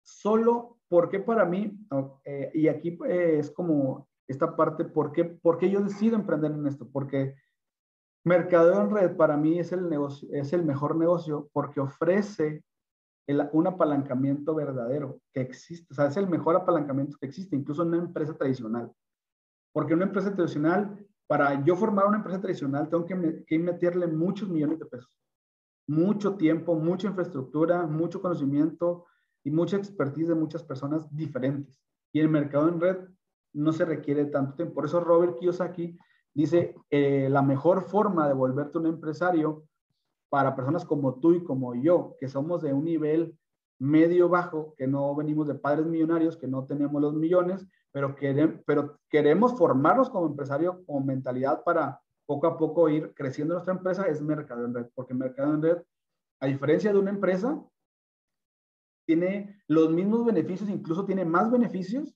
solo porque para mí, eh, y aquí eh, es como esta parte, ¿por qué, ¿por qué yo decido emprender en esto? Porque Mercadeo en red para mí es el, negocio, es el mejor negocio porque ofrece el, un apalancamiento verdadero que existe. O sea, es el mejor apalancamiento que existe, incluso en una empresa tradicional. Porque una empresa tradicional, para yo formar una empresa tradicional, tengo que, que meterle muchos millones de pesos. Mucho tiempo, mucha infraestructura, mucho conocimiento y mucha expertise de muchas personas diferentes. Y el mercado en red no se requiere tanto tiempo. Por eso Robert Kiyosaki dice, eh, la mejor forma de volverte un empresario para personas como tú y como yo, que somos de un nivel medio bajo, que no venimos de padres millonarios, que no tenemos los millones, pero, queremos, pero queremos formarnos como empresario, con mentalidad para poco a poco ir creciendo nuestra empresa, es mercado en red, porque mercado en red, a diferencia de una empresa, tiene los mismos beneficios, incluso tiene más beneficios,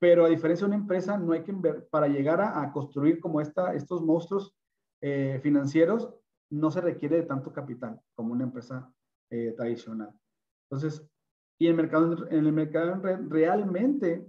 pero a diferencia de una empresa, no hay que para llegar a, construir como esta, estos monstruos eh, financieros, no se requiere de tanto capital como una empresa eh, tradicional. Entonces, y el mercado, en el mercado realmente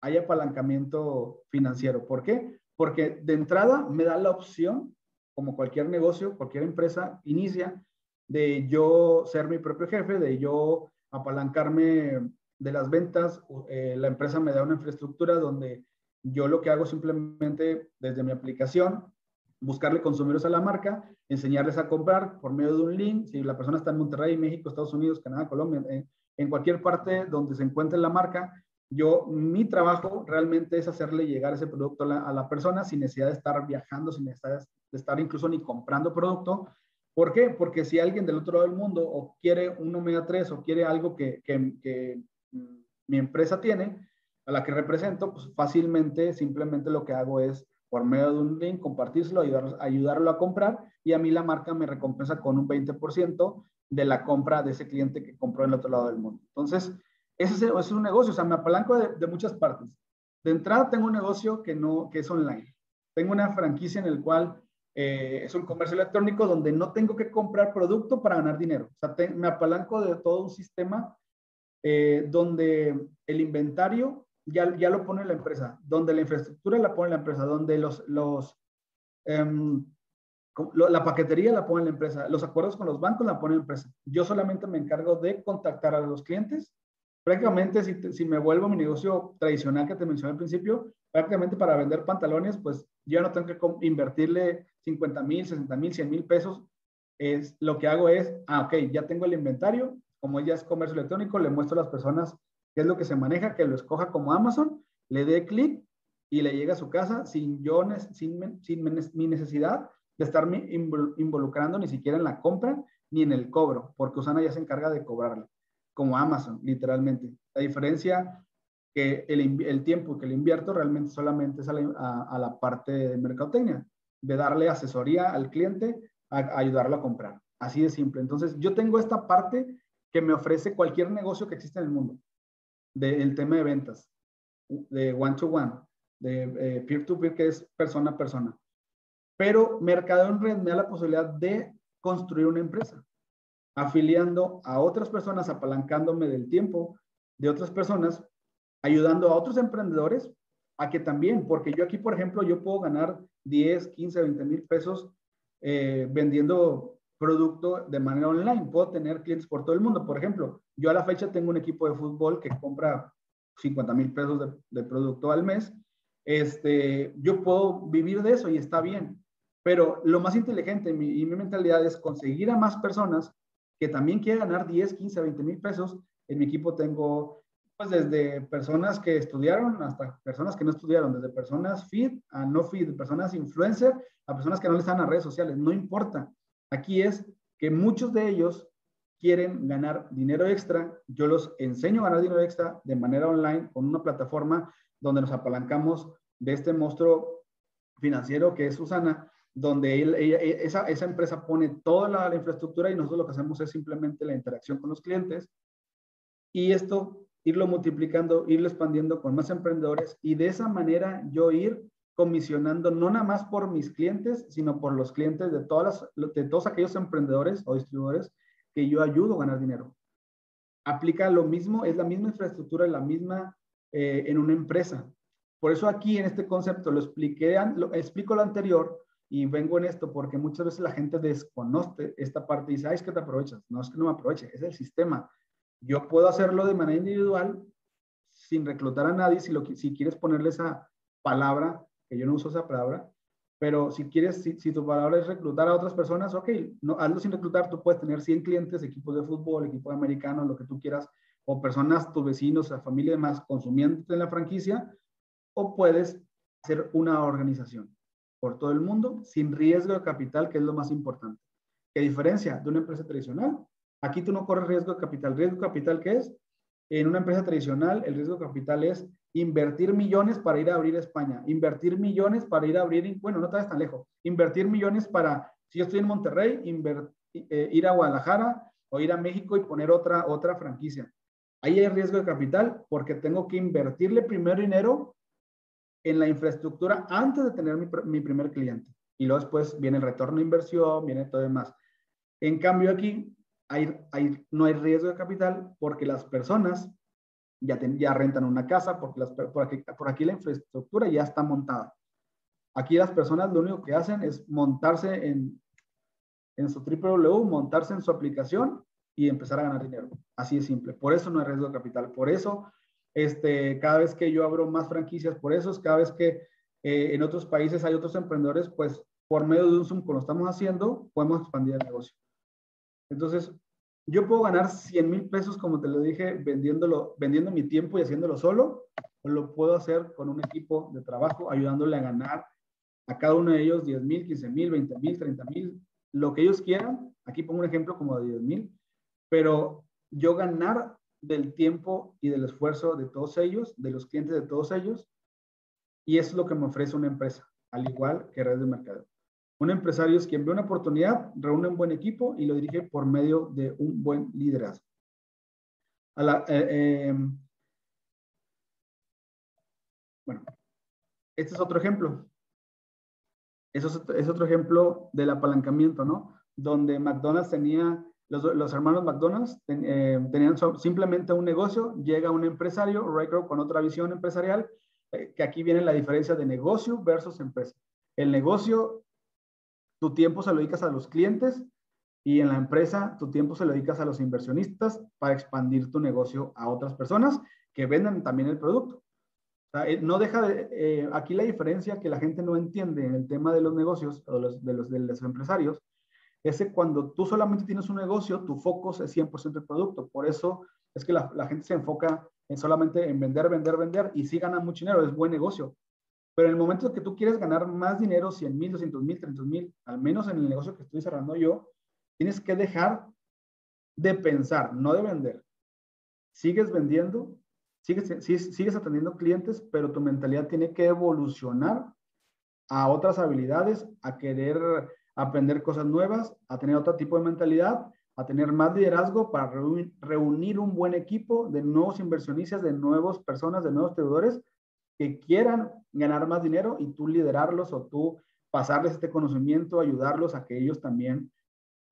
hay apalancamiento financiero. ¿Por qué? Porque de entrada me da la opción como cualquier negocio, cualquier empresa, inicia de yo ser mi propio jefe, de yo apalancarme de las ventas. Eh, la empresa me da una infraestructura donde yo lo que hago simplemente desde mi aplicación, buscarle consumidores a la marca, enseñarles a comprar por medio de un link. Si la persona está en Monterrey, México, Estados Unidos, Canadá, Colombia, en cualquier parte donde se encuentre la marca, yo, mi trabajo realmente es hacerle llegar ese producto a la, persona sin necesidad de estar viajando, sin necesidad de estar incluso ni comprando producto. ¿Por qué? Porque si alguien del otro lado del mundo o quiere un omega 3 o quiere algo que, que, mm, mi empresa tiene, a la que represento, pues fácilmente, simplemente lo que hago es por medio de un link, compartírselo, ayudarlo a comprar y a mí la marca me recompensa con un 20% de la compra de ese cliente que compró en el otro lado del mundo. Entonces, ese es, un negocio, o sea, me apalanco de, muchas partes. De entrada tengo un negocio que, no, que es online. Tengo una franquicia en el cual eh, es un comercio electrónico donde no tengo que comprar producto para ganar dinero. O sea, me apalanco de todo un sistema eh, donde el inventario ya, ya lo pone la empresa, donde la infraestructura la pone la empresa, donde los, los em, la paquetería la pone la empresa, los acuerdos con los bancos la pone la empresa. Yo solamente me encargo de contactar a los clientes prácticamente si, si, me vuelvo a mi negocio tradicional que te mencioné al principio, prácticamente para vender pantalones, pues yo no tengo que invertirle 50 mil, 60 mil, 100 mil pesos. Es, lo que hago es, ah, ok, ya tengo el inventario, como ya es comercio electrónico, le muestro a las personas qué es lo que se maneja, que lo escoja como Amazon, le dé clic y le llega a su casa sin yo, sin, sin mi necesidad de estarme involucrando ni siquiera en la compra ni en el cobro, porque Usana ya se encarga de cobrarle como Amazon, literalmente. La diferencia que el, tiempo que le invierto realmente solamente es a la, parte de mercadotecnia, de darle asesoría al cliente, a, ayudarlo a comprar. Así de simple. Entonces, yo tengo esta parte que me ofrece cualquier negocio que exista en el mundo, del tema de ventas, de one-to-one, de eh, peer-to-peer, que es persona a persona. Pero Mercado en Red me da la posibilidad de construir una empresa afiliando a otras personas, apalancándome del tiempo de otras personas, ayudando a otros emprendedores a que también, porque yo aquí, por ejemplo, yo puedo ganar 10, 15, 20 mil pesos eh, vendiendo producto de manera online. Puedo tener clientes por todo el mundo. Por ejemplo, yo a la fecha tengo un equipo de fútbol que compra 50 mil pesos de, producto al mes. Este, yo puedo vivir de eso y está bien. Pero lo más inteligente en mi, en mi mentalidad es conseguir a más personas que también quiere ganar 10, 15, 20 mil pesos. En mi equipo tengo, pues, desde personas que estudiaron hasta personas que no estudiaron, desde personas feed a no feed, personas influencer a personas que no les dan a redes sociales. No importa. Aquí es que muchos de ellos quieren ganar dinero extra. Yo los enseño a ganar dinero extra de manera online con una plataforma donde nos apalancamos de este monstruo financiero que es Susana donde e, esa, esa, empresa pone toda la, infraestructura y nosotros lo que hacemos es simplemente la interacción con los clientes y esto irlo multiplicando, irlo expandiendo con más emprendedores y de esa manera yo ir comisionando no nada más por mis clientes, sino por los clientes de, todos aquellos emprendedores o distribuidores que yo ayudo a ganar dinero. Aplica lo mismo, es la misma infraestructura, la misma eh, en una empresa. Por eso aquí en este concepto lo expliqué, lo, explico lo anterior, y vengo en esto porque muchas veces la gente desconoce esta parte y dice, ay, es que te aprovechas. No es que no me aproveche, es el sistema. Yo puedo hacerlo de manera individual sin reclutar a nadie, si, lo, si quieres ponerle esa palabra, que yo no uso esa palabra, pero si quieres, si, si tu palabra es reclutar a otras personas, ok, no, hazlo sin reclutar, tú puedes tener 100 clientes, equipos de fútbol, equipos americanos, lo que tú quieras, o personas, tus vecinos, la familia y demás, en la franquicia, o puedes hacer una organización por todo el mundo sin riesgo de capital, que es lo más importante. ¿Qué diferencia de una empresa tradicional? Aquí tú no corres riesgo de capital. ¿Riesgo de capital qué es? En una empresa tradicional, el riesgo de capital es invertir millones para ir a abrir España, invertir millones para ir a abrir, bueno, no te tan lejos, invertir millones para, si yo estoy en Monterrey, eh, ir a Guadalajara o ir a México y poner otra, otra franquicia. Ahí hay riesgo de capital porque tengo que invertirle primero dinero en la infraestructura antes de tener mi, primer cliente. Y luego después viene el retorno de inversión, viene todo demás. En cambio aquí no hay riesgo de capital porque las personas ya, ya rentan una casa, porque por, aquí, la infraestructura ya está montada. Aquí las personas lo único que hacen es montarse en, en su www, montarse en su aplicación y empezar a ganar dinero. Así de simple. Por eso no hay riesgo de capital. Por eso, este, cada vez que yo abro más franquicias, por eso es cada vez que eh, en otros países hay otros emprendedores, pues por medio de un Zoom, como lo estamos haciendo, podemos expandir el negocio. Entonces, yo puedo ganar 100 mil pesos, como te lo dije, vendiéndolo, vendiendo mi tiempo y haciéndolo solo, o lo puedo hacer con un equipo de trabajo, ayudándole a ganar a cada uno de ellos 10 mil, 15 mil, 20 mil, 30 mil, lo que ellos quieran. Aquí pongo un ejemplo como de 10 mil, pero yo ganar del tiempo y del esfuerzo de todos ellos, de los clientes de todos ellos, y eso es lo que me ofrece una empresa, al igual que redes de mercado. Un empresario es quien ve una oportunidad, reúne un buen equipo y lo dirige por medio de un buen liderazgo. Eh, eh, bueno, este es otro ejemplo. Eso es, otro ejemplo del apalancamiento, ¿no? Donde McDonald's tenía, los, hermanos McDonald's eh, tenían simplemente un negocio, llega un empresario, Rycroft, con otra visión empresarial, que aquí viene la diferencia de negocio versus empresa. El negocio, tu tiempo se lo dedicas a los clientes y en la empresa, tu tiempo se lo dedicas a los inversionistas para expandir tu negocio a otras personas que vendan también el producto. Eh, no deja de, eh, aquí la diferencia que la gente no entiende en el tema de los negocios o de, los, de los empresarios es que cuando tú solamente tienes un negocio, tu foco es 100% el producto. Por eso es que la, gente se enfoca en solamente en vender, vender, vender y sí gana mucho dinero, es buen negocio. Pero en el momento que tú quieres ganar más dinero, 100 mil, 200 mil, 300 mil, al menos en el negocio que estoy cerrando yo, tienes que dejar de pensar, no de vender. Sigues vendiendo, sigues, sigues, atendiendo clientes, pero tu mentalidad tiene que evolucionar a otras habilidades, a querer aprender cosas nuevas, a tener otro tipo de mentalidad, a tener más liderazgo para reunir, un buen equipo de nuevos inversionistas, de nuevas personas, de nuevos deudores que quieran ganar más dinero y tú liderarlos o tú pasarles este conocimiento, ayudarlos a que ellos también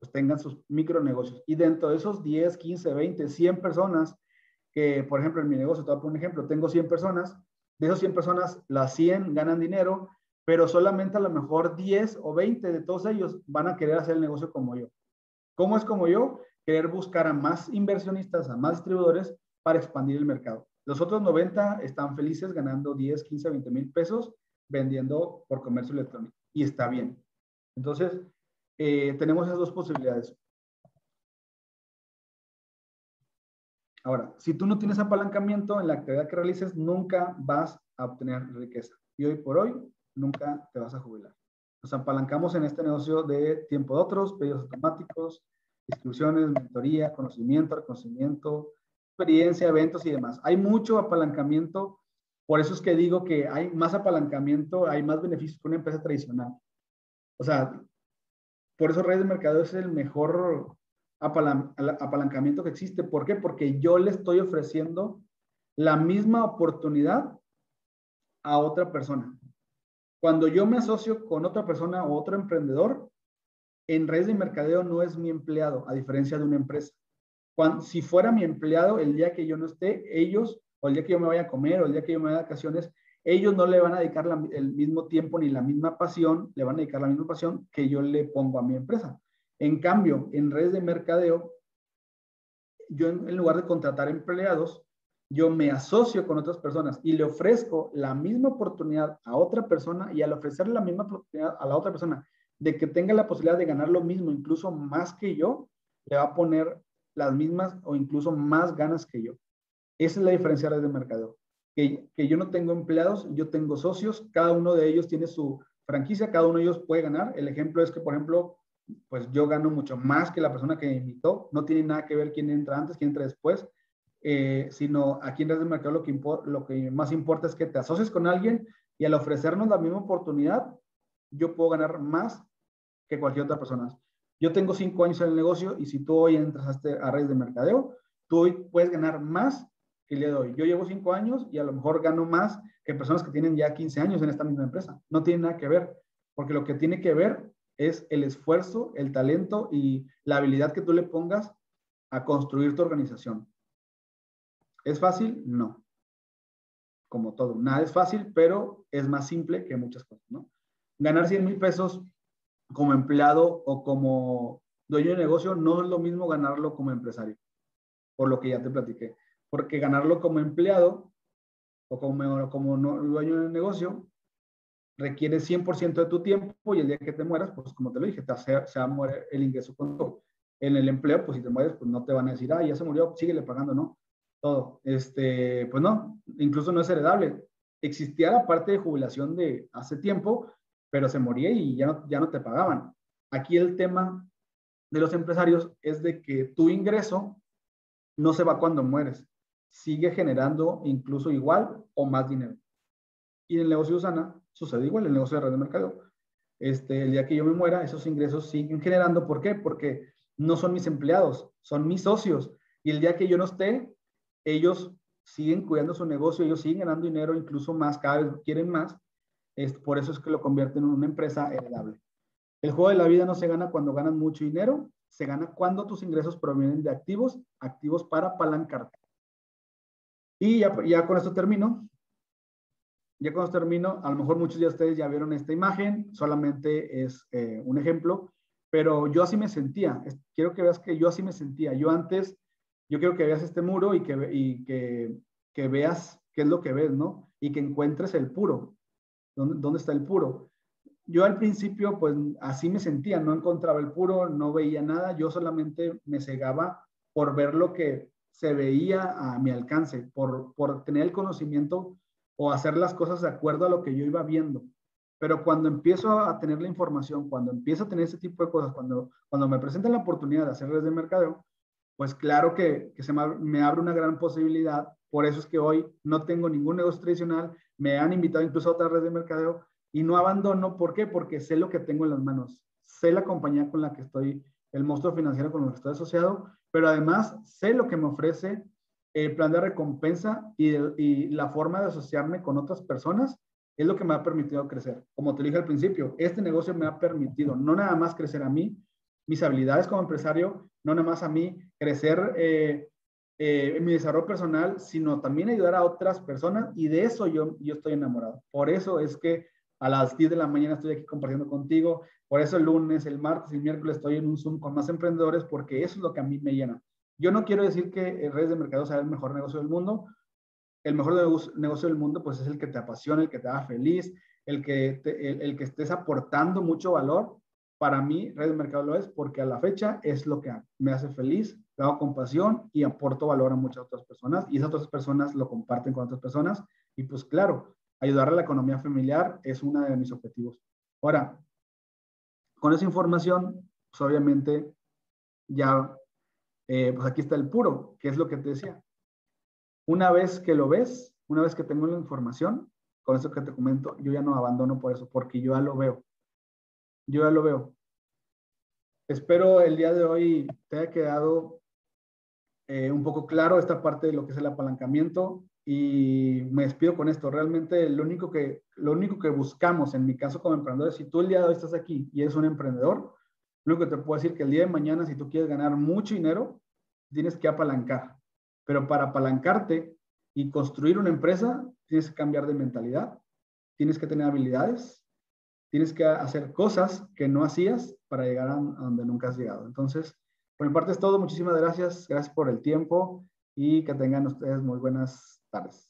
pues, tengan sus micronegocios. Y dentro de esos 10, 15, 20, 100 personas que, por ejemplo, en mi negocio, te voy a poner un ejemplo, tengo 100 personas, de esas 100 personas, las 100 ganan dinero, pero solamente a lo mejor 10 o 20 de todos ellos van a querer hacer el negocio como yo. ¿Cómo es como yo? Querer buscar a más inversionistas, a más distribuidores para expandir el mercado. Los otros 90 están felices ganando 10, 15, 20 mil pesos vendiendo por comercio electrónico. Y está bien. Entonces, eh, tenemos esas dos posibilidades. Ahora, si tú no tienes apalancamiento en la actividad que realices, nunca vas a obtener riqueza. Y hoy por hoy, nunca te vas a jubilar. Nos apalancamos en este negocio de tiempo de otros, pedidos automáticos, inscripciones, mentoría, conocimiento, reconocimiento, experiencia, eventos y demás. Hay mucho apalancamiento. Por eso es que digo que hay más apalancamiento, hay más beneficios que una empresa tradicional. O sea, por eso redes de mercado es el mejor apalancamiento que existe. ¿Por qué? Porque yo le estoy ofreciendo la misma oportunidad a otra persona. Cuando yo me asocio con otra persona o otro emprendedor, en redes de mercadeo no es mi empleado, a diferencia de una empresa. Si fuera mi empleado, el día que yo no esté, ellos, o el día que yo me vaya a comer, o el día que yo me vaya de vacaciones, ellos no le van a dedicar el mismo tiempo ni la misma pasión, le van a dedicar la misma pasión que yo le pongo a mi empresa. En cambio, en redes de mercadeo, yo en lugar de contratar empleados, yo me asocio con otras personas y le ofrezco la misma oportunidad a otra persona y al ofrecerle la misma oportunidad a la otra persona de que tenga la posibilidad de ganar lo mismo, incluso más que yo, le va a poner las mismas o incluso más ganas que yo. Esa es la diferencia de mercadeo. Que, que yo no tengo empleados, yo tengo socios, cada uno de ellos tiene su franquicia, cada uno de ellos puede ganar. El ejemplo es que, por ejemplo, pues yo gano mucho más que la persona que me invitó. No tiene nada que ver quién entra antes, quién entra después, eh, sino aquí en Redes de Mercado lo que, lo que más importa es que te asocies con alguien y al ofrecernos la misma oportunidad, yo puedo ganar más que cualquier otra persona. Yo tengo cinco años en el negocio y si tú hoy entras a, este, a redes de mercadeo, tú hoy puedes ganar más que el día hoy. Yo llevo cinco años y a lo mejor gano más que personas que tienen ya 15 años en esta misma empresa. No tiene nada que ver, porque lo que tiene que ver es el esfuerzo, el talento y la habilidad que tú le pongas a construir tu organización. ¿Es fácil? No. Como todo, nada es fácil, pero es más simple que muchas cosas, ¿no? ganar 100 mil pesos como empleado o como dueño de negocio no es lo mismo ganarlo como empresario, por lo que ya te platiqué. Porque ganarlo como empleado o como, como dueño de negocio requiere 100% de tu tiempo y el día que te mueras, pues como te lo dije, te, se, se va el ingreso con todo. En el empleo, pues si te mueres, pues no te van a decir, ah, ya se murió, síguele pagando, ¿no? Todo. Este, pues no, incluso no es heredable. Existía la parte de jubilación de hace tiempo, pero se moría y ya no, ya no te pagaban. Aquí el tema de los empresarios es de que tu ingreso no se va cuando mueres, sigue generando incluso igual o más dinero. Y en el negocio de Usana sucede igual, el negocio de red de mercado. Este, el día que yo me muera, esos ingresos siguen generando. ¿Por qué? Porque no son mis empleados, son mis socios. Y el día que yo no esté, ellos siguen cuidando su negocio, ellos siguen ganando dinero, incluso más, cada vez quieren más. Es, por eso es que lo convierten en una empresa heredable. El juego de la vida no se gana cuando ganas mucho dinero, se gana cuando tus ingresos provienen de activos, activos para apalancarte. Y ya, con esto termino. Ya con esto termino, a lo mejor muchos de ustedes ya vieron esta imagen, solamente es eh, un ejemplo, pero yo así me sentía. Quiero que veas que yo así me sentía. Yo antes, yo quiero que veas este muro y que, y que, que veas qué es lo que ves, ¿no? Y que encuentres el puro. ¿Dónde, ¿Dónde está el puro? Yo al principio, pues así me sentía, no encontraba el puro, no veía nada, yo solamente me cegaba por ver lo que se veía a mi alcance, por, por tener el conocimiento o hacer las cosas de acuerdo a lo que yo iba viendo. Pero cuando empiezo a tener la información, cuando empiezo a tener ese tipo de cosas, cuando, cuando me presentan la oportunidad de hacer redes de mercadeo, pues claro que, que se me, abre una gran posibilidad. Por eso es que hoy no tengo ningún negocio tradicional. Me han invitado incluso a otras redes de mercadeo y no abandono. ¿Por qué? Porque sé lo que tengo en las manos. Sé la compañía con la que estoy, el monstruo financiero con el que estoy asociado, pero además sé lo que me ofrece el plan de recompensa y, la forma de asociarme con otras personas es lo que me ha permitido crecer. Como te dije al principio, este negocio me ha permitido no nada más crecer a mí, mis habilidades como empresario, no nada más a mí crecer eh, eh, en mi desarrollo personal, sino también ayudar a otras personas y de eso yo, yo estoy enamorado. Por eso es que a las 10 de la mañana estoy aquí compartiendo contigo, por eso el lunes, el martes y el miércoles estoy en un Zoom con más emprendedores porque eso es lo que a mí me llena. Yo no quiero decir que redes de mercado sea el mejor negocio del mundo, el mejor negocio del mundo pues es el que te apasiona, el que te haga feliz, el que, el, que estés aportando mucho valor. Para mí, Red de Mercado lo es porque a la fecha es lo que me hace feliz, lo hago con pasión y aporto valor a muchas otras personas y esas otras personas lo comparten con otras personas y pues claro, ayudar a la economía familiar es uno de mis objetivos. Ahora, con esa información, pues obviamente ya, eh, pues aquí está el puro, que es lo que te decía. Una vez que lo ves, una vez que tengo la información, con eso que te comento, yo ya no abandono por eso, porque yo ya lo veo. Yo ya lo veo. Espero el día de hoy te haya quedado eh, un poco claro esta parte de lo que es el apalancamiento y me despido con esto. Realmente lo único que, lo único que buscamos, en mi caso como emprendedor, si tú el día de hoy estás aquí y eres un emprendedor, lo único que te puedo decir que el día de mañana, si tú quieres ganar mucho dinero, tienes que apalancar. Pero para apalancarte y construir una empresa, tienes que cambiar de mentalidad, tienes que tener habilidades, tienes que hacer cosas que no hacías para llegar a, donde nunca has llegado. Entonces, por mi parte es todo. Muchísimas gracias. Gracias por el tiempo y que tengan ustedes muy buenas tardes.